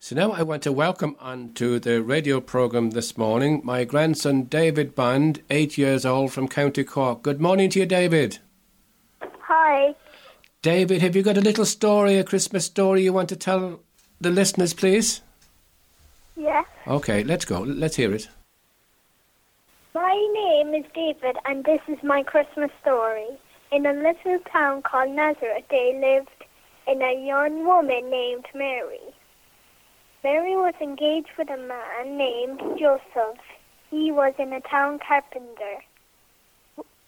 So now I want to welcome onto the radio programme this morning my grandson David Bond, eight years old from County Cork. Good morning to you, David. Hi. David, have you got a little story, a Christmas story you want to tell the listeners, please? Yes. Okay, let's go. Let's hear it. My name is David, and this is my Christmas story. In a little town called Nazareth, there lived in a young woman named Mary. Mary was engaged with a man named Joseph. He was in a town carpenter.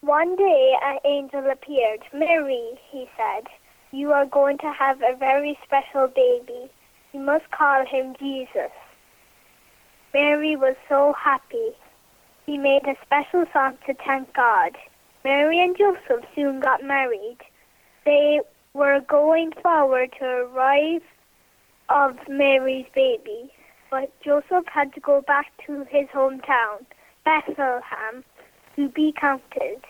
One day an angel appeared. Mary, he said, you are going to have a very special baby. You must call him Jesus. Mary was so happy. He made a special song to thank God. Mary and Joseph soon got married. They were going forward to arrive of Mary's baby, but Joseph had to go back to his hometown, Bethlehem, to be counted.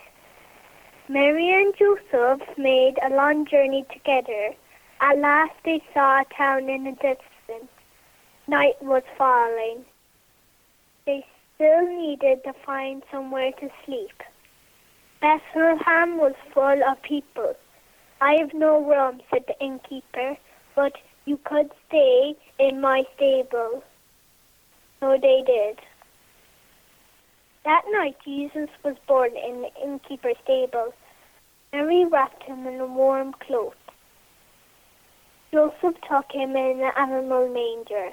Mary and Joseph made a long journey together. At last they saw a town in the distance. Night was falling. They still needed to find somewhere to sleep. Bethlehem was full of people. I have no room, said the innkeeper, but you could stay in my stable. So they did. That night Jesus was born in the innkeeper's stable. Mary wrapped him in a warm cloth. Joseph took him in an animal manger.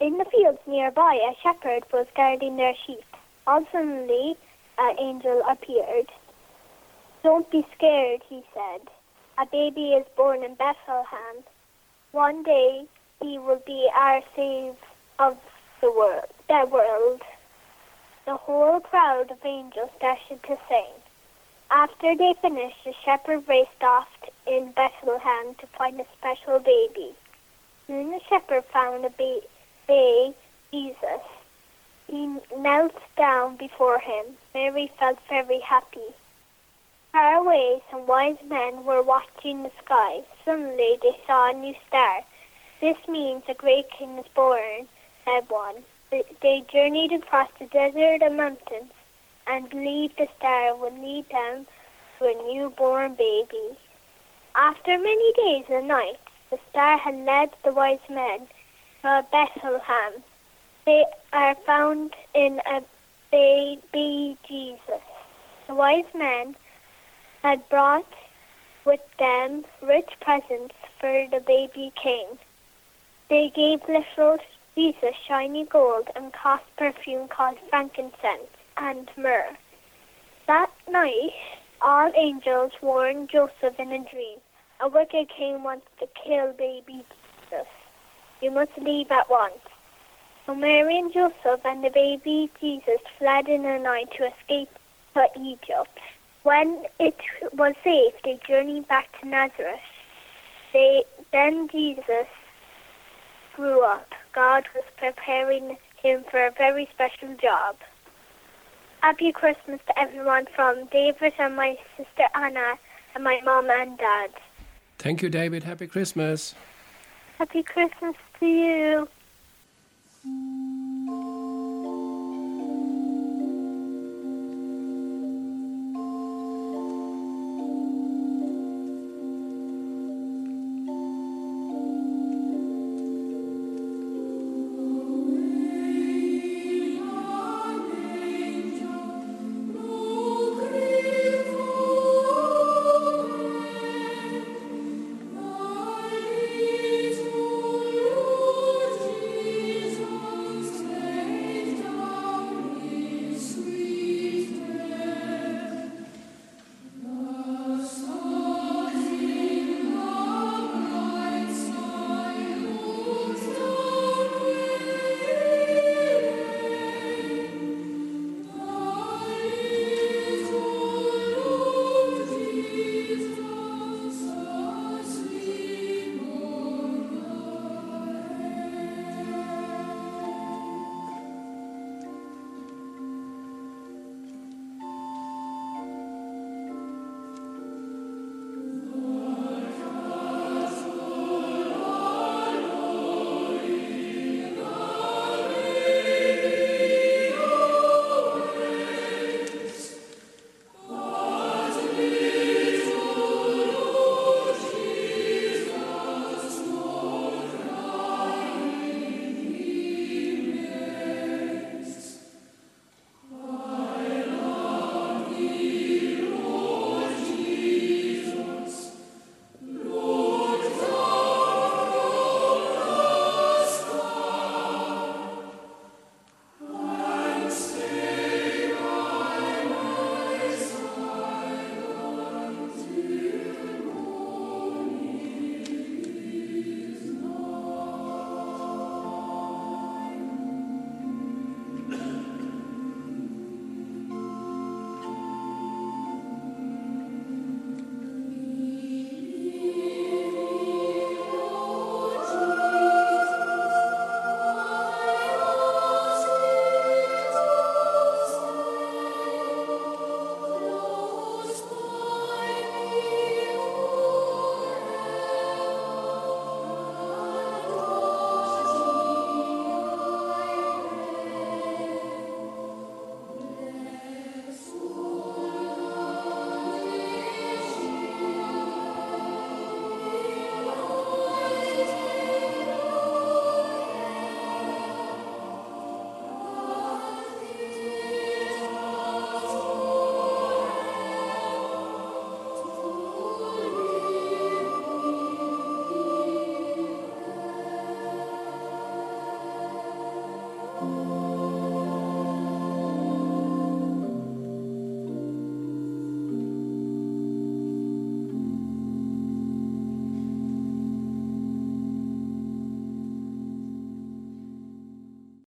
In the fields nearby, a shepherd was guarding their sheep. All suddenly, an angel appeared. Don't be scared, he said. A baby is born in Bethlehem. One day, he will be our Savior of the world. The world. The whole crowd of angels started to sing. After they finished, the shepherd raced off in Bethlehem to find a special baby. Soon the shepherd found baby baby, Jesus. He knelt down before him. Mary felt very happy. Far away, some wise men were watching the sky. Suddenly, they saw a new star. This means a great king is born, said one. They journeyed across the desert and mountains and believed the star would lead them to a newborn baby. After many days and nights, the star had led the wise men to Bethlehem. They are found in a baby Jesus. The wise men had brought with them rich presents for the baby king. They gave little Jesus shiny gold and cost perfume called frankincense and myrrh. That night, all angels warned Joseph in a dream. A wicked king wants to kill baby Jesus. You must leave at once. So Mary and Joseph and the baby Jesus fled in the night to escape to Egypt. When it was safe, they journeyed back to Nazareth. They, then Jesus grew up. God was preparing him for a very special job. Happy Christmas to everyone from David and my sister Anna and my mom and dad. Thank you, David. Happy Christmas. Happy Christmas to you.